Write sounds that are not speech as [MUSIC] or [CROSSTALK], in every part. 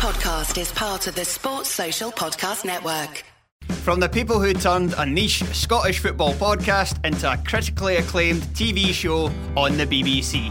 podcast is part of the Sports Social Podcast Network. From the people who turned a niche Scottish football podcast into a critically acclaimed TV show on the BBC,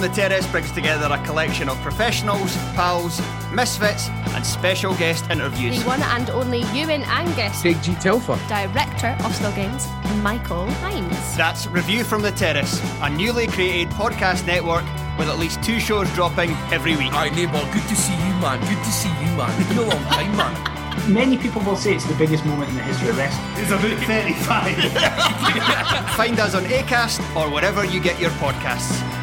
the Terrace brings together a collection of professionals, pals, misfits, and special guest interviews. The one and only Ewan Angus, Big G Telfer. director of Still Games, Michael Hines. That's Review from the Terrace, a newly created podcast network with at least two shows dropping every week. Hi, neighbour, good to see you, man. Good to see you, man. It's been a long time, man. Many people will say it's the biggest moment in the history of wrestling. It's about 35. [LAUGHS] Find us on ACAST or wherever you get your podcasts.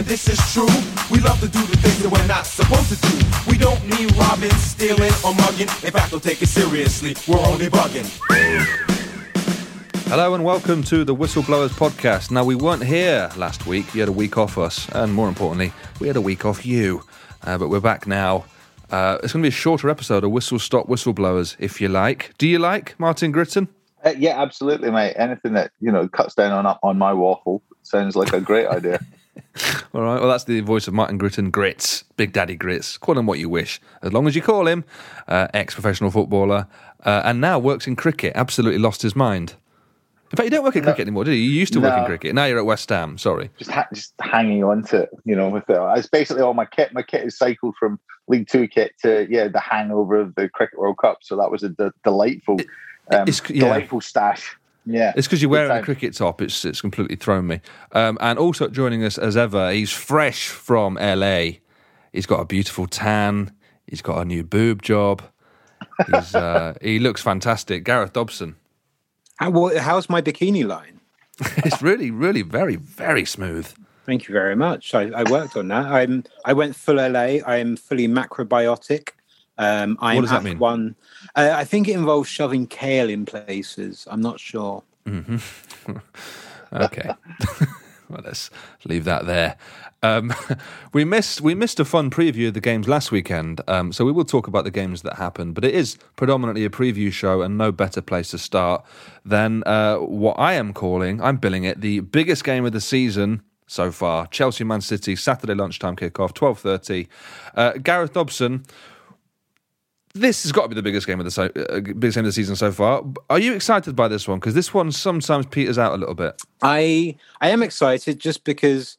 And this is true. We love to do the things that we're not supposed to do. We don't need robbing, stealing, or mugging. In fact, don't take it seriously. We're only bugging. Hello and welcome to the Whistleblowers podcast. Now, we weren't here last week. You had a week off us, and more importantly, we had a week off you. Uh, but we're back now. Uh, it's going to be a shorter episode of Whistle Stop Whistleblowers, if you like. Do you like Martin Gritton? Uh, yeah, absolutely, mate. Anything that you know cuts down on on my waffle sounds like a great idea. [LAUGHS] [LAUGHS] All right. Well, that's the voice of Martin Gritton, Grits, Big Daddy Grits. Call him what you wish, as long as you call him. Uh, ex-professional footballer, uh, and now works in cricket. Absolutely lost his mind. In fact, you don't work in cricket anymore, do you? You used to work in cricket. Now you're at West Ham. Sorry. just ha- just hanging on to it, you know. With it, it's basically all my kit. My kit is cycled from League Two kit to yeah the hangover of the Cricket World Cup. So that was a delightful, um, yeah. delightful stash. Yeah, It's because you're wearing a cricket top. It's it's completely thrown me. Um, and also joining us as ever, he's fresh from LA. He's got a beautiful tan. He's got a new boob job. He's, uh, [LAUGHS] he looks fantastic. Gareth Dobson. How, well, how's my bikini line? [LAUGHS] It's really, really very, very smooth. Thank you very much. I, I worked on that. I'm. I went full LA. I am fully macrobiotic. Um, I What does that mean? One. Uh, I think it involves shoving kale in places. I'm not sure. [LAUGHS] Okay. [LAUGHS] well, let's leave that there. Um, [LAUGHS] we missed we missed a fun preview of the games last weekend, um, so we will talk about the games that happened. But it is predominantly a preview show, and no better place to start than uh, what I am calling I'm billing it the biggest game of the season so far: Chelsea Man City Saturday lunchtime kickoff, twelve thirty. Uh, Gareth Dobson. This has got to be the biggest game of the so, uh, biggest game of the season so far. Are you excited by this one? Because this one sometimes peters out a little bit. I I am excited just because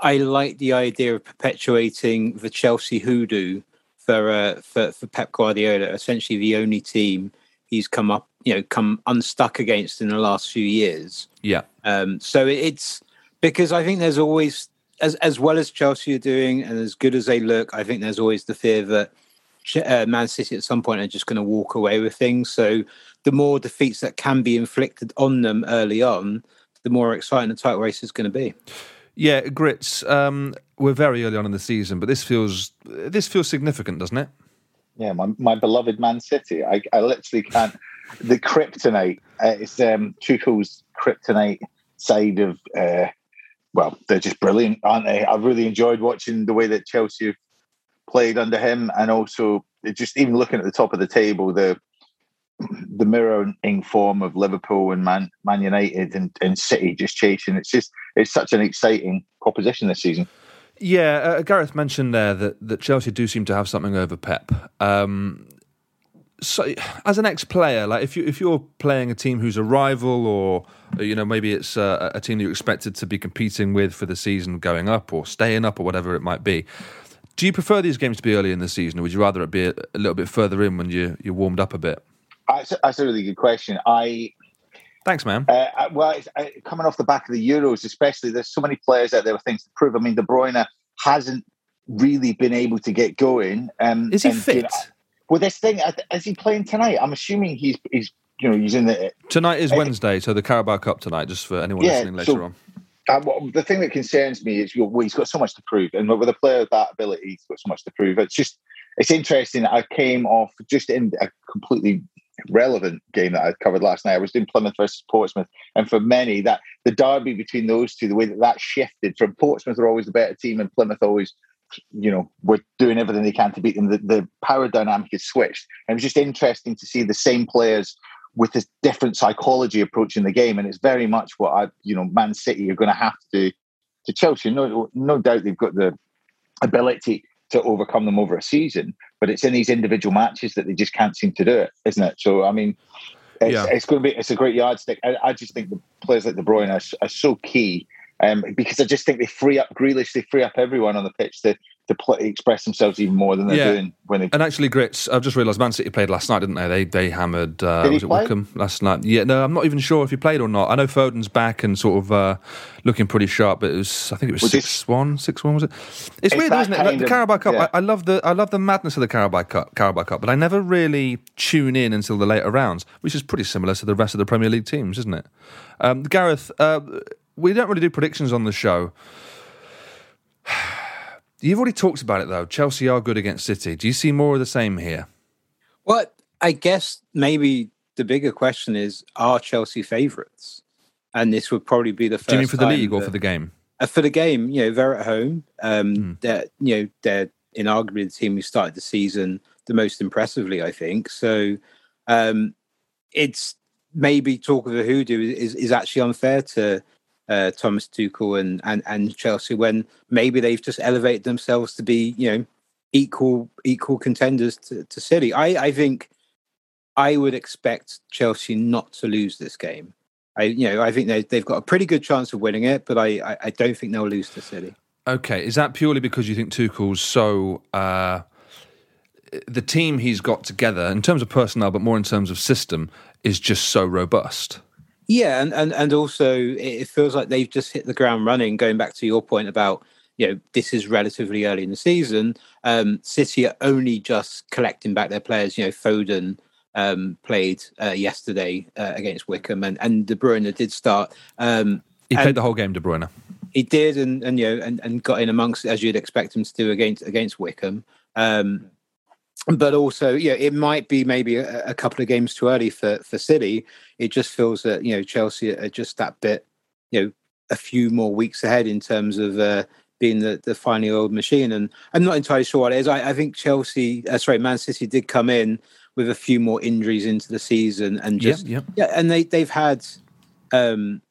I like the idea of perpetuating the Chelsea hoodoo for uh, for for Pep Guardiola. Essentially, the only team he's come up, you know, come unstuck against in the last few years. Yeah. Um, so it's because I think there's always, as as well as Chelsea are doing, and as good as they look, I think there's always the fear that uh, Man City at some point are just going to walk away with things. So the more defeats that can be inflicted on them early on, the more exciting the title race is going to be. Yeah, grits. Um, we're very early on in the season, but this feels this feels significant, doesn't it? yeah, my, my beloved Man City. I, I literally can't. [LAUGHS] The kryptonite. Uh, it's um, Tuchel's kryptonite side of. Uh, well, they're just brilliant, aren't they? I've really enjoyed watching the way that Chelsea have played under him, and also just even looking at the top of the table, the the mirroring form of Liverpool and Man Man United and, and City just chasing. It's just it's such an exciting proposition this season. Yeah, uh, Gareth mentioned there that, that Chelsea do seem to have something over Pep. Um, so, as an ex-player, like if you if you're playing a team who's a rival, or you know maybe it's uh, a team that you expected to be competing with for the season, going up or staying up or whatever it might be, do you prefer these games to be early in the season, or would you rather it be a, a little bit further in when you you warmed up a bit? That's, that's a really good question. I Thanks, man. Uh, I- well, it's, uh, coming off the back of the Euros, especially, there's so many players out there with things to prove. I mean, De Bruyne hasn't really been able to get going. Um, Is he and, you fit? know, well, this thing, uh, is he playing tonight? I'm assuming he's, he's you know, he's in the. Tonight is I- Wednesday, so the Carabao Cup tonight, just for anyone Yeah, listening later so- on. Uh, well, the thing that concerns me is well, he's got so much to prove, and with a player of that ability, he's got so much to prove. It's just it's interesting. I came off just in a completely relevant game that I covered last night. I was doing Plymouth versus Portsmouth, and for many, that the derby between those two, the way that that shifted from Portsmouth are always the better team, and Plymouth always, you know, were doing everything they can to beat them. The, the power dynamic has switched, and it was just interesting to see the same players with this different psychology approach in the game. And it's very much what I, you know, Man City are going to have to to Chelsea. No, no doubt they've got the ability to overcome them over a season, but it's in these individual matches that they just can't seem to do it, isn't it? So, I mean, it's, yeah. it's going to be it's a great yardstick. I, I, just think the players like De Bruyne are, are so key um, because I just think they free up Grealish, they free up everyone on the pitch to to play, express themselves even more than they're yeah. doing when they. And actually, Grits, I've just realised Man City played last night, didn't they? They they hammered. Uh, was it play? Wycombe last night? Yeah, no, I'm not even sure if he played or not. I know Foden's back and sort of uh, looking pretty sharp, but it was I think it was, six one, six one was it? It's, it's weird, isn't it? Like the Carabao Cup. Yeah. I, I, love the I love the madness of the Carabao Cup, Carabao Cup, but I never really tune in until the later rounds, which is pretty similar to the rest of the Premier League teams, isn't it? Um, Gareth. Uh, we don't really do predictions on the show. You've already talked about it though. Chelsea are good against City. Do you see more of the same here? Well, I guess maybe the bigger question is: Are Chelsea favourites? And this would probably be the first. Do you mean for the league that, or for the game? Uh, for the game, you know, they're at home. Um, mm. They're you know they're inarguably the team who started the season the most impressively. I think so. Um, it's maybe talk of a hoodoo is, is actually unfair to uh, Thomas Tuchel and, and and Chelsea when maybe they've just elevated themselves to be you know equal equal contenders to, to City. I I think I would expect Chelsea not to lose this game. I you know I think they they've got a pretty good chance of winning it, but I I, I don't think they'll lose to City. Okay, is that purely because you think Tuchel's so? Uh, the team he's got together in terms of personnel, but more in terms of system, is just so robust. Yeah, and, and and also it feels like they've just hit the ground running. Going back to your point about you know this is relatively early in the season. Um, City are only just collecting back their players. You know, Foden um, played uh, yesterday uh, against Wycombe, and and De Bruyne did start. Um, he played the whole game, De Bruyne. He did, and and you know, and, and got in amongst as you'd expect him to do against against Wycombe. Um, but also, yeah, it might be maybe a, a, couple of games too early for for City. It just feels that you know Chelsea are just that bit, you know, a few more weeks ahead in terms of uh, being the the finely oiled machine. And I'm not entirely sure what it is. I, I think Chelsea, uh, sorry, Man City did come in with a few more injuries into the season, and just yep, yep. yeah, and they they've had um,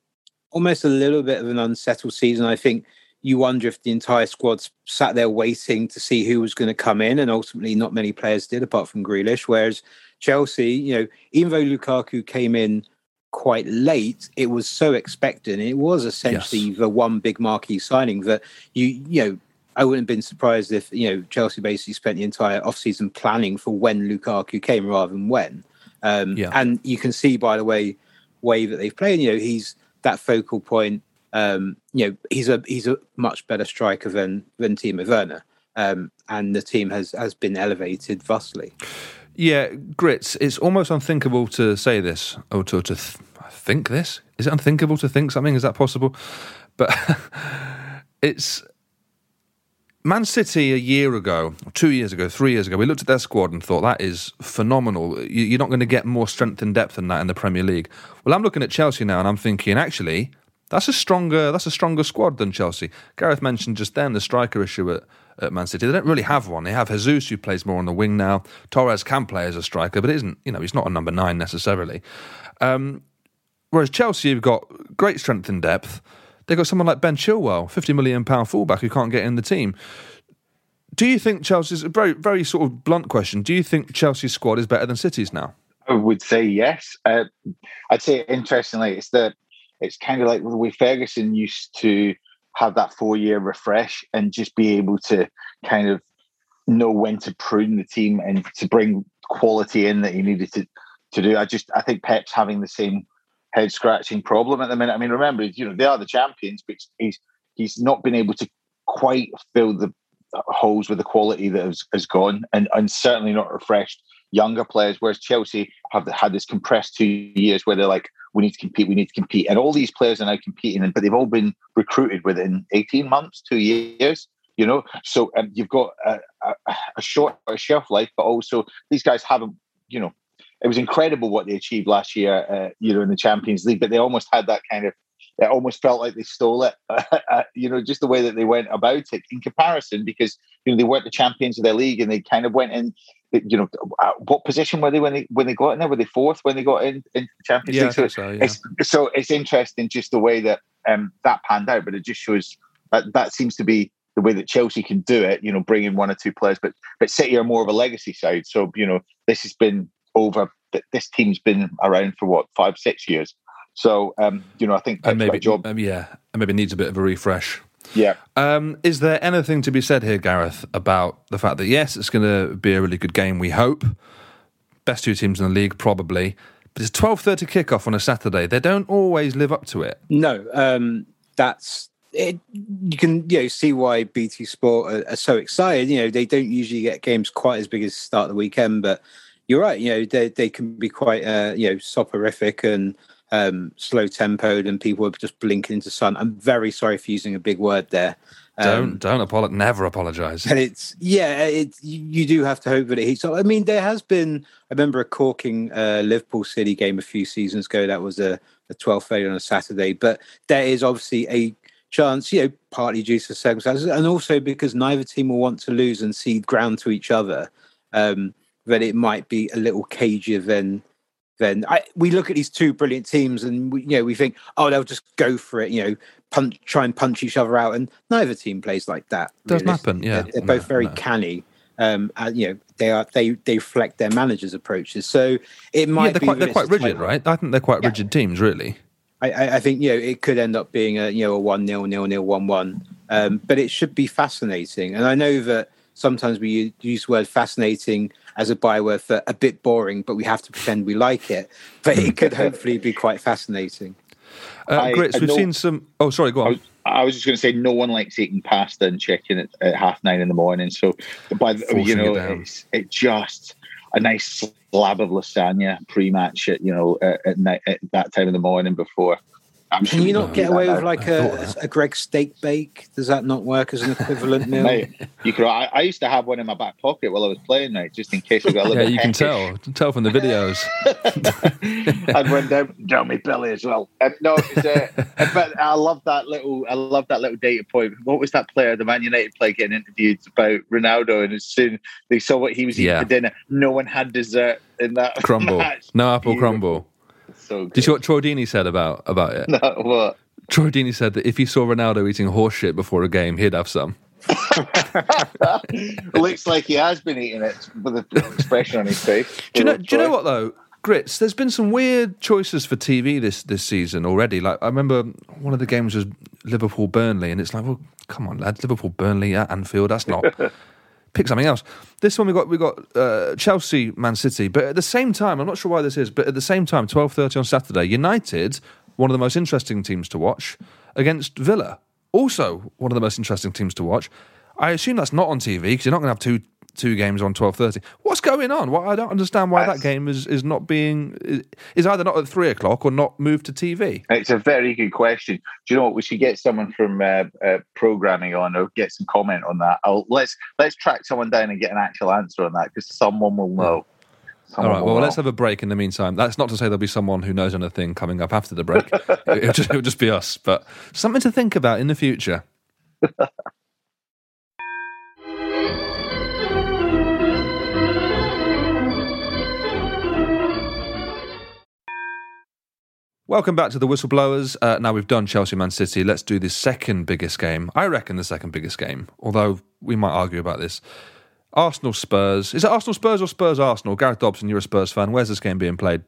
almost a little bit of an unsettled season. I think you wonder if the entire squad sat there waiting to see who was going to come in, and ultimately not many players did, apart from Grealish. Whereas Chelsea, you know, even though Lukaku came in quite late, it was so expected. And it was essentially yes. the one big marquee signing that you, you know, I wouldn't have been surprised if you know Chelsea basically spent the entire offseason planning for when Lukaku came rather than when. Um, yeah. And you can see by the way way that they've played, you know, he's that focal point um, you know, he's a he's a much better striker than than Timo Werner, um, and the team has has been elevated vastly. Yeah, grits. It's almost unthinkable to say this or to to th- think this. Is it unthinkable to think something? Is that possible? But [LAUGHS] it's Man City a year ago, two years ago, three years ago, we looked at their squad and thought that is phenomenal. You're not going to get more strength and depth than that in the Premier League. Well, I'm looking at Chelsea now and I'm thinking, actually, that's a stronger that's a stronger squad than Chelsea. Gareth mentioned just then the striker issue at, at Man City. They don't really have one. They have Jesus who plays more on the wing now. Torres can play as a striker, but isn't you know he's not a number nine necessarily. Um, whereas Chelsea have got great strength and depth. They've got someone like Ben Chilwell, fifty million pound fullback who can't get in the team. Do you think Chelsea's a very very sort of blunt question? Do you think Chelsea's squad is better than City's now? I would say yes. Uh, I'd say interestingly, it's the it's kind of like the way Ferguson used to have that four year refresh and just be able to kind of know when to prune the team and to bring quality in that he needed to to do. I just I think Pep's having the same head scratching problem at the minute. I mean, remember, you know, they are the champions, but he's he's not been able to quite fill the holes with the quality that has, has gone and, and certainly not refreshed younger players, whereas Chelsea have had this compressed two years where they're like, we need to compete, we need to compete. And all these players are now competing, but they've all been recruited within 18 months, two years, you know? So um, you've got a, a, a short shelf life, but also these guys haven't, you know, it was incredible what they achieved last year, uh, you know, in the Champions League, but they almost had that kind of it almost felt like they stole it. [LAUGHS] Uh, you know, just the way that they went about it in comparison, because you know they weren't the champions of their league, and they kind of went in. You know, uh, what position were they when they when they got in there? Were they fourth when they got in into the Champions Yeah, League? So, so, yeah. it's, so it's interesting just the way that um, that panned out, but it just shows that that seems to be the way that Chelsea can do it. You know, bring in one or two players, but but City are more of a legacy side. So you know, this has been over. This team's been around for what five, six years. So um, you know, I think and maybe job. um, yeah, and maybe needs a bit of a refresh. Yeah. Um, is there anything to be said here, Gareth, about the fact that yes, it's going to be a really good game? We hope best two teams in the league, probably. But it's twelve thirty kickoff on a Saturday. They don't always live up to it. No, um, that's it. You can you know see why BT Sport are, are so excited. You know they don't usually get games quite as big as start of the weekend, but you're right. You know they they can be quite uh, you know soporific and um, slow tempoed, and people are just blinking into sun. I'm very sorry for using a big word there. Um, Don't don't apologize. Never apologize. and it's yeah, it's you you do have to hope that it heats up. I mean, there has been. I remember a corking uh, Liverpool City game a few seasons ago. That was a, a 12 failure on a Saturday, but there is obviously a chance, you know, partly due to circumstances, and also because neither team will want to lose and cede ground to each other. Um, that it might be a little cagier than than I, we look at these two brilliant teams and we, you know we think oh they'll just go for it you know punch try and punch each other out and neither team plays like that Doesn't really. happen, yeah. they're, they're No, both very no. canny um and you know they are they they reflect their managers approaches so it might yeah, they're be quite they're quite rigid, right? I think they're quite Yeah. rigid teams, really. I, I I think you know it could end up being a you know a one nil nil nil one one, um, but it should be fascinating. And I know that sometimes we use the word fascinating as a byword for a bit boring, but we have to pretend we like it. But it could hopefully be quite fascinating. Uh, I- Grits, I we've know- seen some. Oh, sorry, go I was, I was just going to say, no one likes eating pasta and chicken at, at half nine in the morning. So, by the, you know, it it's it just a nice slab of lasagna pre-match at you know at, at, night, at that time of the morning before. I'm Can you not get away with like I a, thought a Greggs steak bake? Does that not work as an equivalent meal? Mate, you could. I, I used to have one in my back pocket while I was playing, mate, just in case I got a little. Yeah, bit you can heckish. tell tell from the videos. [LAUGHS] I'd down down my belly as well. Um, no, was, uh, but I love that little. I love that little data point. What was that player, the Man United player, getting interviewed about Ronaldo, and as soon they saw what he was eating Yeah. for dinner, no one had dessert in that crumble, [LAUGHS] match. no apple Beautiful. Crumble. So Did you see what Troy said about about it? [LAUGHS] No, what? Troy Deeney said that if he saw Ronaldo eating horse shit before a game, he'd have some. [LAUGHS] [LAUGHS] Looks like he has been eating it with an expression on his face. Do you know? Do you know what though? Grits. There's been some weird choices for TV this this season already. Like I remember one of the games was Liverpool Burnley, and it's like, well, come on, lads, Liverpool Burnley at Anfield. That's not. Pick something else. This one we got we got uh, Chelsea Man City, but at the same time, I'm not sure why this is, but at the same time, 12:30 on Saturday, United, one of the most interesting teams to watch, against Villa, also one of the most interesting teams to watch. I assume that's not on TV because you're not going to have two two games on 12:30. What's going on? Why I don't understand why that game is is not being is, either not at three o'clock or not moved to TV. It's a very good question. Do you know what? We should get someone from uh, uh, programming on or get some comment on that. I'll, let's let's track someone down and get an actual answer on that because someone will know. All Someone right. will Well, let's have a break in the meantime. That's not to say there'll be someone who knows anything coming up after the break. [LAUGHS] it'll, just, it'll just be us, but something to think about in the future. Welcome back to the Whistleblowers. Uh, now we've done Chelsea Man City. Let's do the second biggest game. I reckon the second biggest game, although we might argue about this. Arsenal Spurs. Is it Arsenal Spurs or Spurs Arsenal? Gareth Dobson, you're a Spurs fan. Where's this game being played?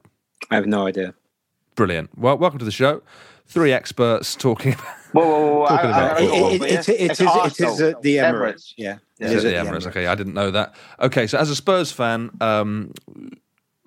I have no idea. Brilliant. Well, welcome to the show. Three experts talking about Whoa, whoa, whoa, Talking I- about- I- I- It, it, it, it, it's it, is, it Arsenal. is at the Emirates. Emirates. Yeah. Yeah. It is the Emirates. Okay, I didn't know that. Okay, so as a Spurs fan, um,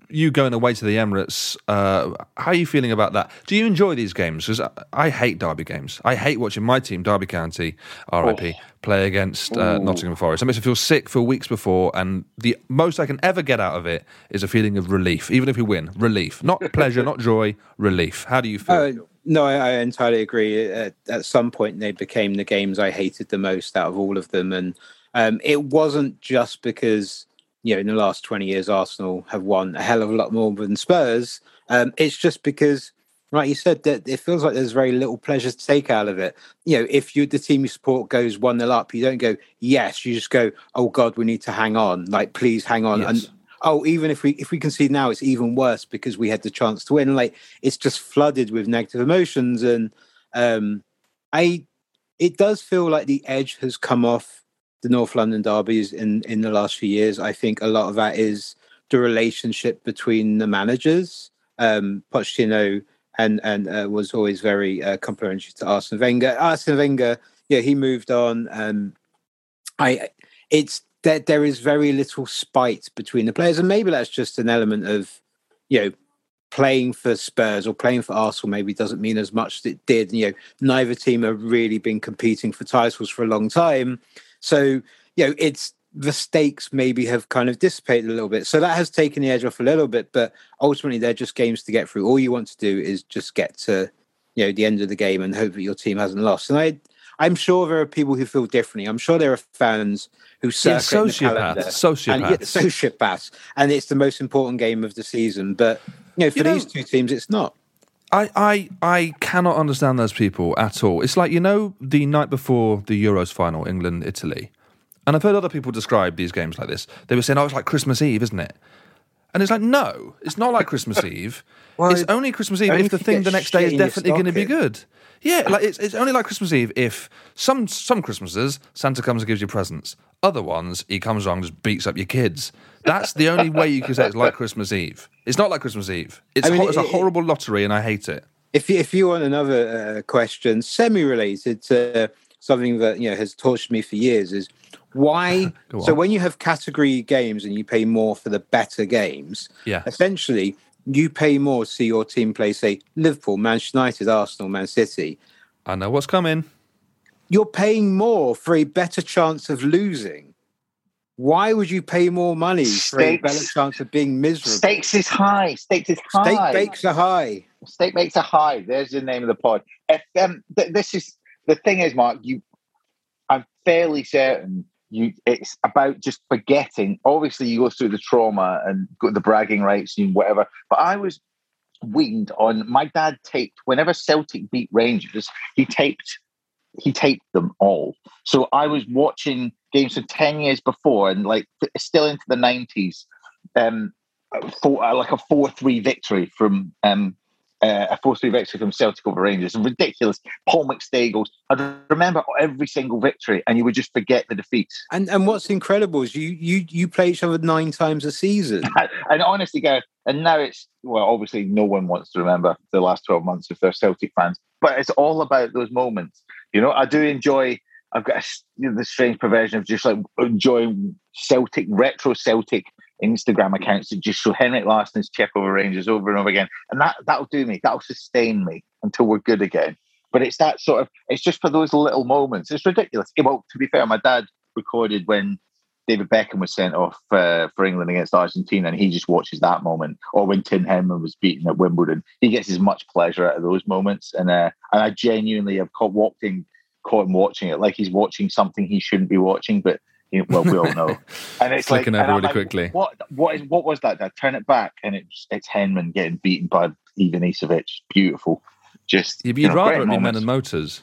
you going away to the Emirates, uh, how are you feeling about that? Do you enjoy these games? Because I, I hate derby games. I hate watching my team, Derby County, RIP, Oh. play against uh, Nottingham Forest. It makes me feel sick for weeks before, and the most I can ever get out of it is a feeling of relief, even if we win. Relief, not [LAUGHS] pleasure, not joy, relief. How do you feel? Uh, no, I, I entirely agree. At, at some point, they became the games I hated the most out of all of them, and um, it wasn't just because you know in the last twenty years Arsenal have won a hell of a lot more than Spurs. Um, it's just because, right? You said that it feels like there's very little pleasure to take out of it. You know, if you the team you support goes one 0 up, you don't go yes. You just go, oh God, we need to hang on. Like, please hang on. Yes. And oh, even if we if we concede now, it's even worse because we had the chance to win. Like it's just flooded with negative emotions, and um, I it does feel like the edge has come off the North London derbies in in the last few years. I think a lot of that is the relationship between the managers. Um, Pochettino and and uh, was always very uh, complimentary to Arsene Wenger. Arsene Wenger, yeah, he moved on. Um, I it's there there is very little spite between the players, and maybe that's just an element of you know playing for Spurs or playing for Arsenal maybe doesn't mean as much as it did. You know, neither team have really been competing for titles for a long time, so you know it's the stakes maybe have kind of dissipated a little bit. So that has taken the edge off a little bit, but ultimately they're just games to get through. All you want to do is just get to you know the end of the game and hope that your team hasn't lost. And I I'm sure there are people who feel differently. I'm sure there are fans who Yeah, circle the calendar. sociopaths. And, yeah, sociopaths. And it's the most important game of the season. But you know, for You know- these two teams, it's not. I, I I cannot understand those people at all. It's like you know the night before the Euros final, England Italy, and I've heard other people describe these games like this. They were saying, "Oh, it's like Christmas Eve, isn't it?" And it's like, no, it's not like Christmas [LAUGHS] Eve. Well, it's only Christmas Eve only if the thing the next day is definitely going to be good. Yeah, like it's, it's only like Christmas Eve if some some Christmases Santa comes and gives you presents. Other ones he comes along and just beats up your kids. That's the only way you can say it's like Christmas Eve. It's not like Christmas Eve. It's, I mean, ho- it's a it- it- horrible lottery, and I hate it. If you, if you want another uh, question, semi-related to something that you know has tortured me for years, is why? [LAUGHS] So when you have category games and you pay more for the better games, Yeah. essentially you pay more to see your team play, say Liverpool, Manchester United, Arsenal, Man City. I know what's coming. You're paying more for a better chance of losing. Why would you pay more money for a better chance of being miserable? Stakes is high. Stakes is high. Steak bakes are high. Steak makes a high. There's the name of the pod. If um, th- this is the thing is, Mark, you, I'm fairly certain you. It's about just forgetting. Obviously, you go through the trauma and go the bragging rights and whatever. But I was weaned on. My dad taped whenever Celtic beat Rangers. He taped. He taped them all. So I was watching games from ten years before, and like still into the nineties. Um, for uh, like a four-three victory from um, uh, a 4 3 victory from Celtic over Rangers. Ridiculous. Paul McStagles. I remember every single victory, and you would just forget the defeats. And and what's incredible is you you you play each other nine times a season. [LAUGHS] And honestly, Gareth, and now it's, well, obviously, no one wants to remember the last 12 months if they're Celtic fans, but it's all about those moments. You know, I do enjoy. I've got a, you know, this strange perversion of just like enjoying Celtic, retro Celtic Instagram accounts that just show Henrik Larsson's check over Rangers over and over again. And that, that'll do me. That'll sustain me until we're good again. But it's that sort of, it's just for those little moments. It's ridiculous. Well, to be fair, my dad recorded when David Beckham was sent off uh, for England against Argentina, and he just watches that moment. Or when Tim Henman was beaten at Wimbledon, he gets as much pleasure out of those moments. And uh, and I genuinely have caught walked in, caught him watching it like he's watching something he shouldn't be watching. But you know, well, we all know. [LAUGHS] And it's like, Flicking and over really like, quickly. What what is what was that? Dad? Turn it back, and it's it's Henman getting beaten by Ivanisevic. Beautiful. Just You'd, you know, rather it be men and motors.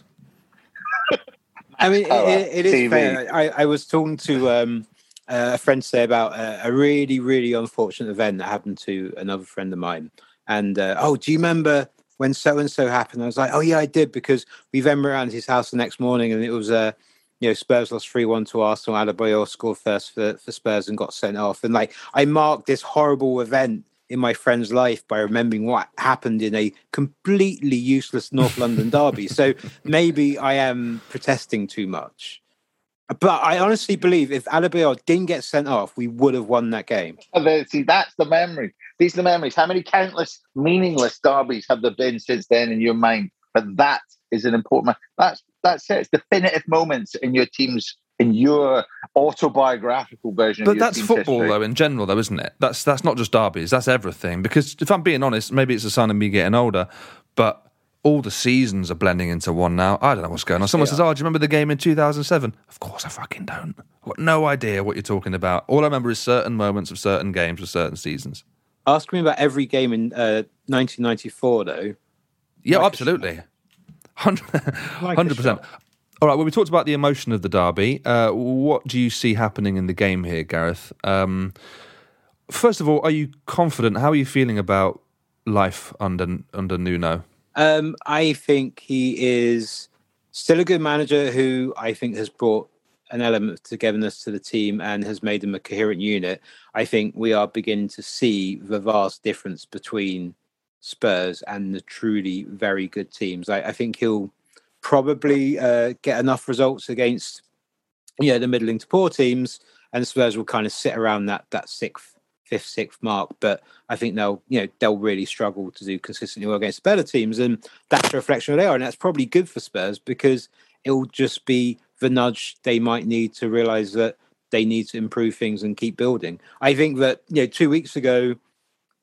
I mean, it, it is TV. fair. I, I was talking to um, uh, a friend today about a, a really, really unfortunate event that happened to another friend of mine. And uh, oh, do you remember when so and so happened? I was like, oh yeah, I did because we then were around his house the next morning, and it was uh, you know Spurs lost three one to Arsenal. Adebayor scored first for, for Spurs and got sent off. And like I marked this horrible event in my friend's life by remembering what happened in a completely useless North London derby. So maybe I am protesting too much. But I honestly believe if Adebayor didn't get sent off, we would have won that game. Uh, see, that's the memory. These are the memories. How many countless, meaningless derbies have there been since then in your mind? But that is an important. That's that's it. It's definitive moments in your team's in your autobiographical version. But that's football, history. though, in general, though, isn't it? That's that's not just derbies. That's everything. Because if I'm being honest, maybe it's a sign of me getting older, but all the seasons are blending into one now. I don't know what's going on. Someone says, "Oh, do you remember the game in 2007?" Of course, I fucking don't. I've got no idea what you're talking about. All I remember is certain moments of certain games of certain seasons. Ask me about every game in uh, 1994, though. Yeah, Like absolutely. [LAUGHS] Hundred percent. All right. Well, we talked about the emotion of the derby. Uh, what do you see happening in the game here, Gareth? Um, first of all, are you confident? How are you feeling about life under under Nuno? Um, I think he is still a good manager who I think has brought an element of togetherness to the team and has made them a coherent unit. I think we are beginning to see the vast difference between Spurs and the truly very good teams. I, I think he'll probably uh, get enough results against you know the middling to poor teams, and Spurs will kind of sit around that that sixth, fifth, sixth mark. But I think they'll you know they'll really struggle to do consistently well against better teams, and that's a reflection of they are, and that's probably good for Spurs because it'll just be the nudge they might need to realise that they need to improve things and keep building. I think that you know two weeks ago.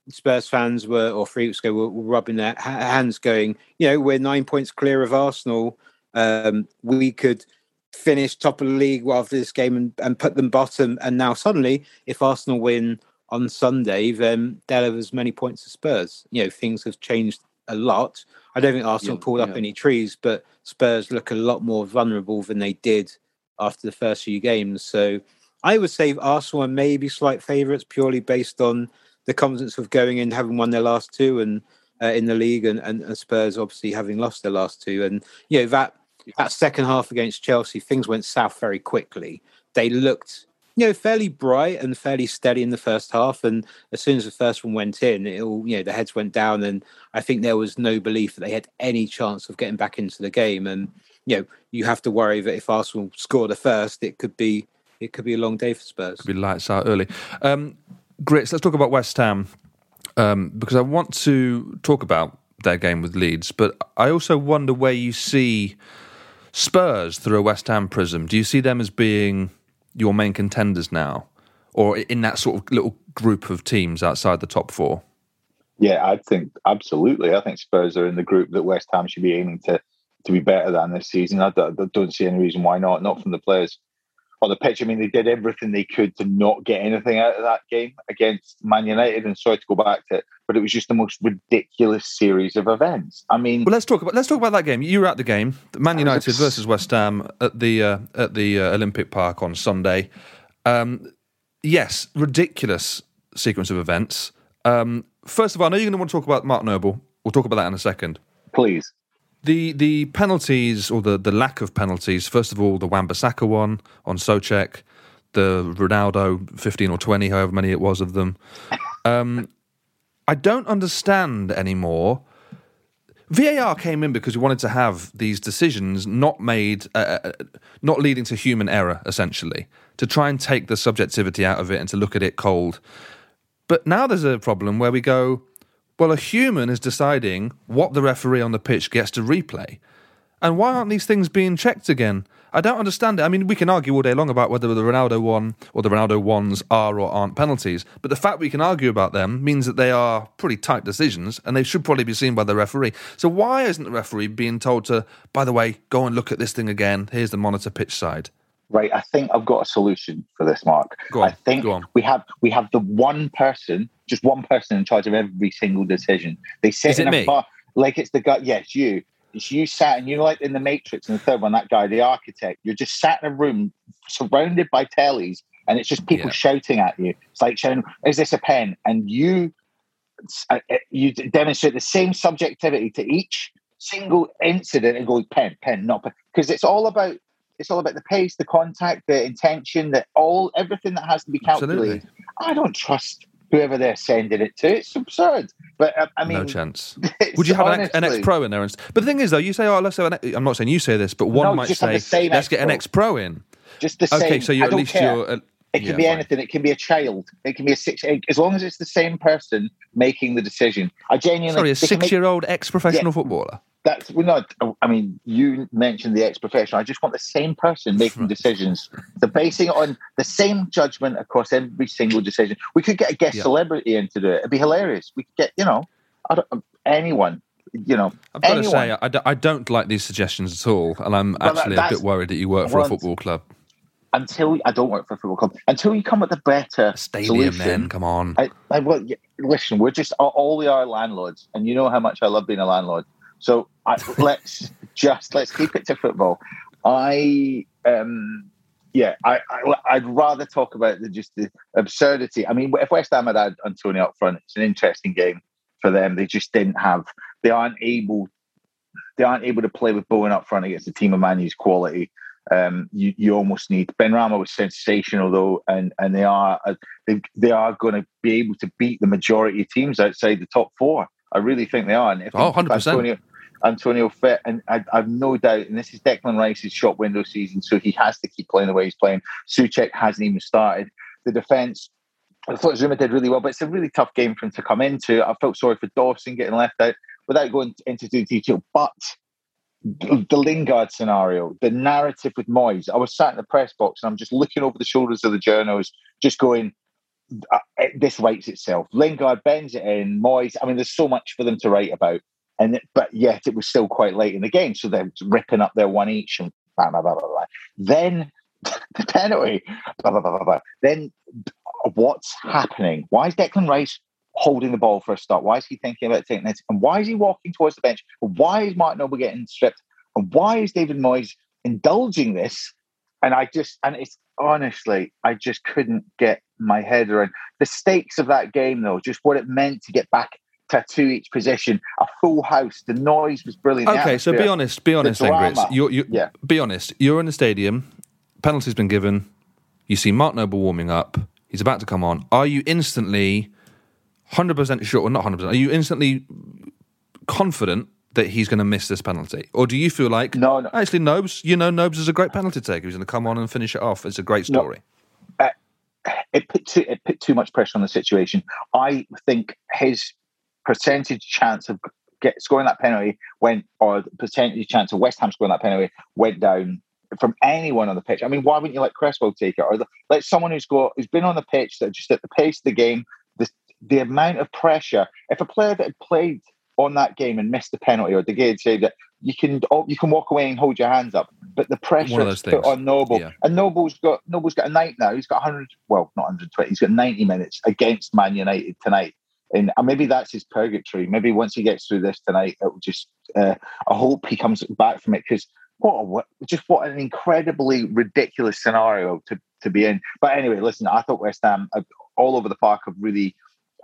Spurs fans were, or three weeks ago, were, were rubbing their ha- hands, going, you know, we're nine points clear of Arsenal. Um, we could finish top of the league after this game and, and put them bottom. And now suddenly, if Arsenal win on Sunday, then they'll have as many points as Spurs. You know, things have changed a lot. I don't think Arsenal Yeah, pulled up yeah. any trees, but Spurs look a lot more vulnerable than they did after the first few games. So I would say Arsenal are maybe slight favourites purely based on the confidence of going in, having won their last two, and uh, in the league, and, and, and Spurs obviously having lost their last two. And you know that that second half against Chelsea, things went south very quickly. They looked you know fairly bright and fairly steady in the first half, and as soon as the first one went in, it all you know the heads went down, and I think there was no belief that they had any chance of getting back into the game. And you know you have to worry that if Arsenal score the first, it could be it could be a long day for Spurs. Could Be lights out early. Um, Grits. Let's talk about West Ham um, because I want to talk about their game with Leeds, but I also wonder where you see Spurs through a West Ham prism. Do you see them as being your main contenders now, or in that sort of little group of teams outside the top four? Yeah, I think absolutely. I think Spurs are in the group that West Ham should be aiming to to be better than this season. I don't, I don't see any reason why not. Not from the players on the pitch. I mean, they did everything they could to not get anything out of that game against Man United. And sorry to go back to it, but it was just the most ridiculous series of events. I mean, Well, let's talk about let's talk about that game. You were at the game, Man United versus West Ham at the uh, at the uh, Olympic Park on Sunday. Um, yes, ridiculous sequence of events. Um, first of all, I know you're going to want to talk about Mark Noble. We'll talk about that in a second. please. The the penalties or the, the lack of penalties. First of all, the Wan-Bissaka one on Soucek, the Ronaldo fifteen or twenty, however many it was of them. Um, I don't understand anymore. VAR came in because we wanted to have these decisions not made, uh, uh, not leading to human error, essentially, to try and take the subjectivity out of it and to look at it cold. But now there's a problem where we go, well, a human is deciding what the referee on the pitch gets to replay. And why aren't these things being checked again? I don't understand it. I mean, we can argue all day long about whether the Ronaldo one or the Ronaldo ones are or aren't penalties, but the fact we can argue about them means that they are pretty tight decisions and they should probably be seen by the referee. So why isn't the referee being told to, by the way, go and look at this thing again? Here's the monitor pitch side. Right, I think I've got a solution for this, Mark. Go on, I think go on. we have we have the one person, just one person in charge of every single decision. They sit Is it in a me? bar like it's the guy. Yes, you. It's you sat and you know, like in the Matrix and the third one, that guy, the architect. You're just sat in a room surrounded by tellies, and it's just people Yeah. shouting at you. It's like shouting, "Is this a pen?" And you uh, uh, you demonstrate the same subjectivity to each single incident and go pen, pen, not pen, because it's all about it's all about the pace, the contact, the intention, that all everything that has to be calculated. Absolutely. I don't trust whoever they're sending it to. It's absurd. But uh, I mean, no chance. [LAUGHS] Would you have an, X- an honestly- X Pro in there? But the thing is, though, you say, oh, let's have an. I'm not saying you say this, but one No, might say, let's X get an ex pro in. Just the same. Okay, so you at least care. you're. It can Yeah, be fine. anything. It can be a child. It can be a six. As long as it's the same person making the decision. I genuinely Sorry, a can make- six-year-old ex-professional Yeah. footballer. That's we're not. I mean, you mentioned the ex-professional. I just want the same person making decisions. They're basing it on the same judgment across every single decision. We could get a guest Yeah. celebrity in to do it. It'd be hilarious. We could get you know, I don't, um, anyone. You know, I've got to anyone. say, I, d- I don't like these suggestions at all, and I'm Well, that- actually a bit worried that you work for a football club. Until I don't work for a football club. Until you come with a better Stadium, solution. then, come on. I, I well, listen, we're just all- we are landlords, and you know how much I love being a landlord. So I, [LAUGHS] let's just let's keep it to football. I um yeah, I, I I'd rather talk about the just the absurdity. I mean, if West Ham had had Antonio up front, it's an interesting game for them. They just didn't have. They aren't able. They aren't able to play with Bowen up front against a team of Manu's quality. Um, you, you almost need Benrahma was sensational though, and and they are uh, they, they are going to be able to beat the majority of teams outside the top four. I really think they are. And if Oh, 100%. Antonio, Antonio fit, and I, I've no doubt. And this is Declan Rice's shop window season, so he has to keep playing the way he's playing. Soucek hasn't even started. The defense. I thought Zouma did really well, but it's a really tough game for him to come into. I felt sorry for Dawson getting left out without going into the detail. But the Lingard scenario, the narrative with Moyes. I was sat in the press box and I'm just looking over the shoulders of the journals, just going, uh, "This writes itself." Lingard bends it in. Moyes. I mean, there's so much for them to write about, and but yet it was still quite late in the game, so they're ripping up their one each and blah blah blah blah. blah. Then [LAUGHS] the penalty. Blah, blah, blah, blah, blah. Then what's happening? Why is Declan Rice holding the ball for a start? Why is he thinking about taking this? And why is he walking towards the bench? And why is Martin Noble getting stripped? And why is David Moyes indulging this? And I just, and it's honestly, I just couldn't get my head around the stakes of that game, though, just what it meant to get back to two each position, a full house. The noise was brilliant. Okay, so be honest. Be honest, drama. You're, you Yeah. Be honest. You're in the stadium. Penalty's been given. You see Mark Noble warming up. He's about to come on. Are you instantly, hundred percent sure, or not hundred percent? Are you instantly confident that he's going to miss this penalty, or do you feel like No, no. Actually, Nobes. You know, Nobes is a great penalty taker. He's going to come on and finish it off. It's a great No. story. Uh, it put too, it put too much pressure on the situation. I think his percentage chance of get scoring that penalty went, or the percentage chance of West Ham scoring that penalty went down from anyone on the pitch. I mean, why wouldn't you let Cresswell take it, or the, let someone who's got who's been on the pitch that just at the pace of the game, the amount of pressure. If a player that had played on that game and missed the penalty, or the had said that you can oh, you can walk away and hold your hands up, but the pressure One of that's those put on Noble, Yeah. and Noble's got Noble's got a night now. He's got 100, well, not 120. He's got 90 minutes against Man United tonight, and maybe that's his purgatory. Maybe once he gets through this tonight, it will just. Uh, I hope he comes back from it because what, a, what just what an incredibly ridiculous scenario to to be in. But anyway, listen, I thought West Ham uh, all over the park have really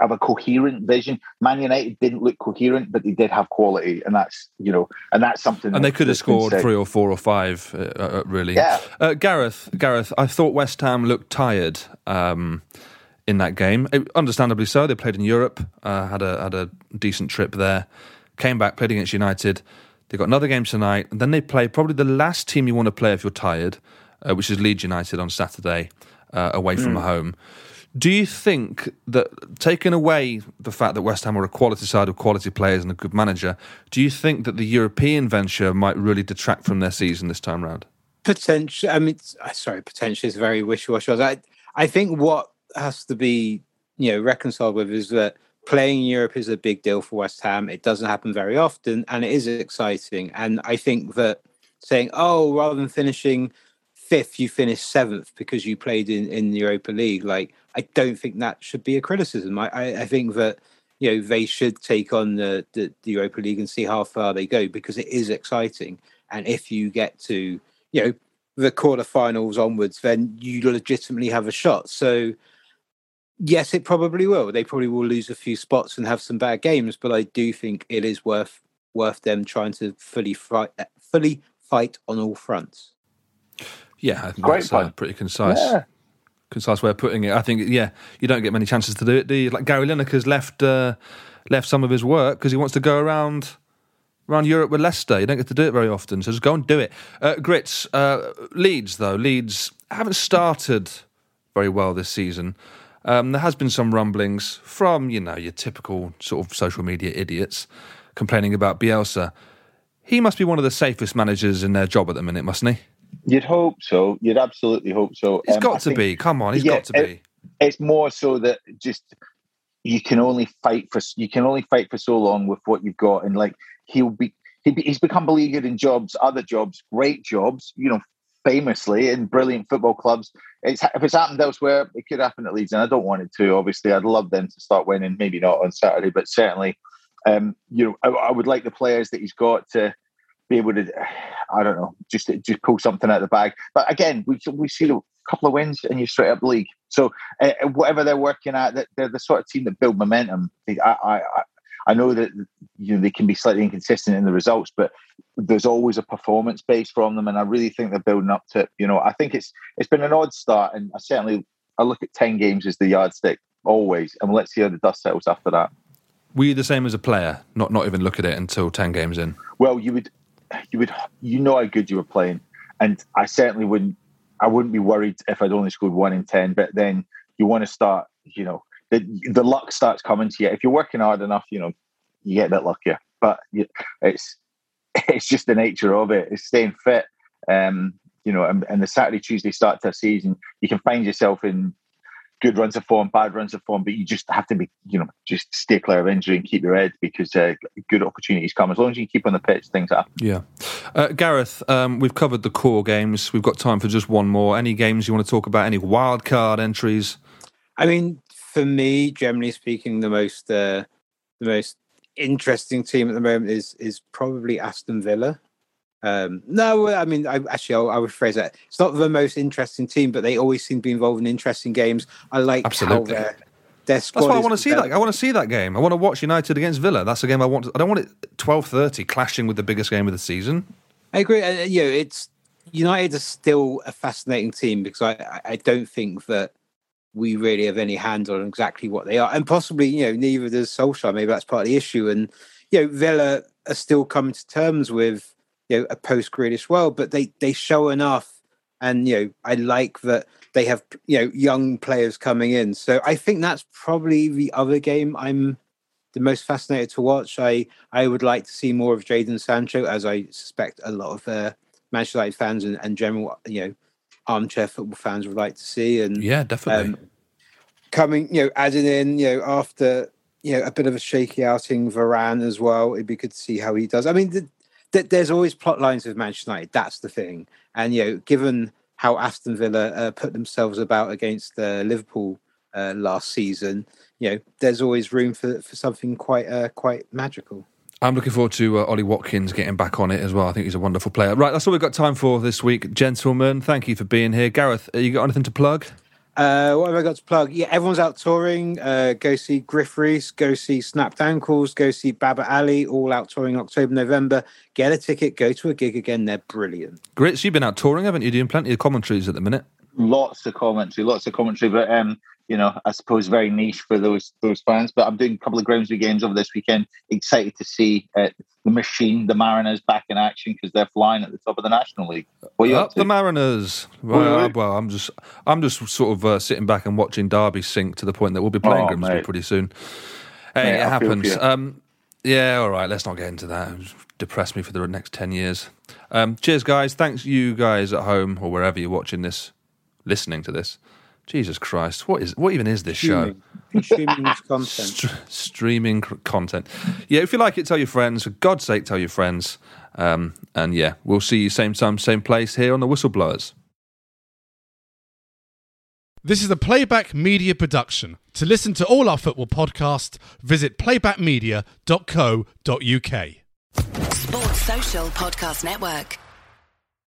have a coherent vision. Man United didn't look coherent, but they did have quality, and that's you know, and that's something. And they could have scored three or four or five, uh, uh, really. Yeah. Uh, Gareth, Gareth, I thought West Ham looked tired um, in that game. It- understandably so. They played in Europe, uh, had a had a decent trip there, came back, played against United. They got another game tonight, and then they play probably the last team you want to play if you're tired, uh, which is Leeds United on Saturday, uh, away from home. Do you think that, taking away the fact that West Ham are a quality side of quality players and a good manager, do you think that the European venture might really detract from their season this time round? potential. I mean, uh, sorry, potentially is very wishy-washy. I, I think what has to be, you know, reconciled with is that playing in Europe is a big deal for West Ham. It doesn't happen very often, and it is exciting. And I think that saying, "Oh, rather than finishing fifth, you finish seventh because you played in in the Europa League," like I don't think that should be a criticism. I, I, I think that you know they should take on the, the the Europa League and see how far they go because it is exciting. And if you get to you know the quarterfinals onwards, then you legitimately have a shot. So yes, it probably will. They probably will lose a few spots and have some bad games, but I do think it is worth worth them trying to fully fight fully fight on all fronts. Yeah, I think Great that's uh, pretty concise. Yeah. Concise way of putting it. I think, yeah, you don't get many chances to do it, do you? Like Gary Lineker's left uh, left some of his work because he wants to go around around Europe with Leicester. You don't get to do it very often, so just go and do it. Uh, Grits, uh, Leeds though, Leeds haven't started very well this season. Um, there has been some rumblings from you know your typical sort of social media idiots complaining about Bielsa. He must be one of the safest managers in their job at the minute, mustn't he? You'd hope so. You'd absolutely hope so. He's Um, got I to think- be. Come on, he's Yeah, got to it- be. It's more so that just you can only fight for you can only fight for so long with what you've got, and like he'll be he be- he's become beleaguered in jobs, other jobs, great jobs, you know, famously in brilliant football clubs. It's if it's happened elsewhere, it could happen at Leeds, and I don't want it to. Obviously, I'd love them to start winning. Maybe not on Saturday, but certainly, um, you know, I, I would like the players that he's got to be able to, I don't know, just just pull something out of the bag. But again, we we see a couple of wins and you're straight up league. So uh, whatever they're working at, that they're the sort of team that build momentum. I, I I- I know that you know they can be slightly inconsistent in the results, but there's always a performance base from them, and I really think they're building up to. You know, I think it's it's been an odd start, and I certainly I look at ten games as the yardstick always, and let's see how the dust settles after that. Were you the same as a player? Not not even look at it until ten games in. well you would you would you know how good you were playing. And i certainly wouldn't i wouldn't be worried if i'd only scored one in 10 but then you want to start you know the, the luck starts coming to you. If you're working hard enough you know you get a bit luckier. But you, it's [LAUGHS] it's just the nature of it. It's staying fit um you know and, and the saturday tuesday start to a season you can find yourself in good runs of form, bad runs of form, but you just have to be, you know, just stay clear of injury and keep your head because uh, good opportunities come. As long as you keep on the pitch, things happen. Yeah. Uh, Gareth, um, we've covered the core games. We've got time for just one more. Any games you want to talk about? Any wild card entries? I mean, for me, generally speaking, the most uh, the most interesting team at the moment is is probably Aston Villa. Um, no, I mean, I, actually, I'll, I would phrase that. It's not the most interesting team, but they always seem to be involved in interesting games. I like Absolutely. how their, their squad. That's why I want to see that. I want to see that game. I want to watch United against Villa. That's the game I want. To, I don't want it twelve thirty clashing with the biggest game of the season. I agree. Uh, you know, it's United are still a fascinating team because I, I- I don't think that we really have any hand on exactly what they are, and possibly you know neither does Solskjaer. Maybe that's part of the issue. And you know, Villa are still coming to terms with you know a post Grealish world, but they they show enough. And you know, I like that they have you know young players coming in. So I think that's probably the other game I'm the most fascinated to watch. I I would like to see more of Jadon Sancho, as I suspect a lot of uh, Manchester United fans and, and general you know armchair football fans would like to see. And Yeah, definitely. um, coming, you know, adding in, you know, after you know a bit of a shaky outing, Varane as well. It'd be good to see how he does. I mean, th- th- there's always plot lines with Manchester United. That's the thing. And you know, given how Aston Villa uh, put themselves about against uh, Liverpool uh, last season, you know, there's always room for for something quite uh, quite magical. I'm looking forward to uh, Ollie Watkins getting back on it as well. I think he's a wonderful player. Right, that's all we've got time for this week, gentlemen. Thank you for being here, Gareth. uh, You got anything to plug? Uh, what have I got to plug? Yeah, everyone's out touring. Uh, go see Gruff Rhys, go see Snapped Ankles, go see Baba Ali, all out touring October, November. Get a ticket, go to a gig again. They're brilliant. Grits, you've been out touring, haven't you? Doing plenty of commentaries at the minute. Lots of commentary, lots of commentary, but um, you know, I suppose very niche for those those fans. But I'm doing a couple of Grimsby games over this weekend. Excited to see uh, the machine, the Mariners, back in action because they're flying at the top of the National League. What up Up the Mariners. Well, I, well, I'm just, I'm just sort of uh, sitting back and watching Derby sink to the point that we'll be playing Oh, Grimsby mate. pretty soon. Hey, Mate, it I happens. Um, yeah, all right. Let's not get into that. Depress me for the next ten years. Um, cheers, guys. Thanks, you guys at home or wherever you're watching this, listening to this. Jesus Christ, what is, what even is this show? Consuming, consuming content. St- streaming c- content. Yeah, if you like it, tell your friends. For God's sake, tell your friends. Um, and yeah, we'll see you same time, same place here on the Whistleblowers. This is a Playback Media production. To listen to all our football podcasts, visit playbackmedia.co.uk. Sports Social Podcast Network.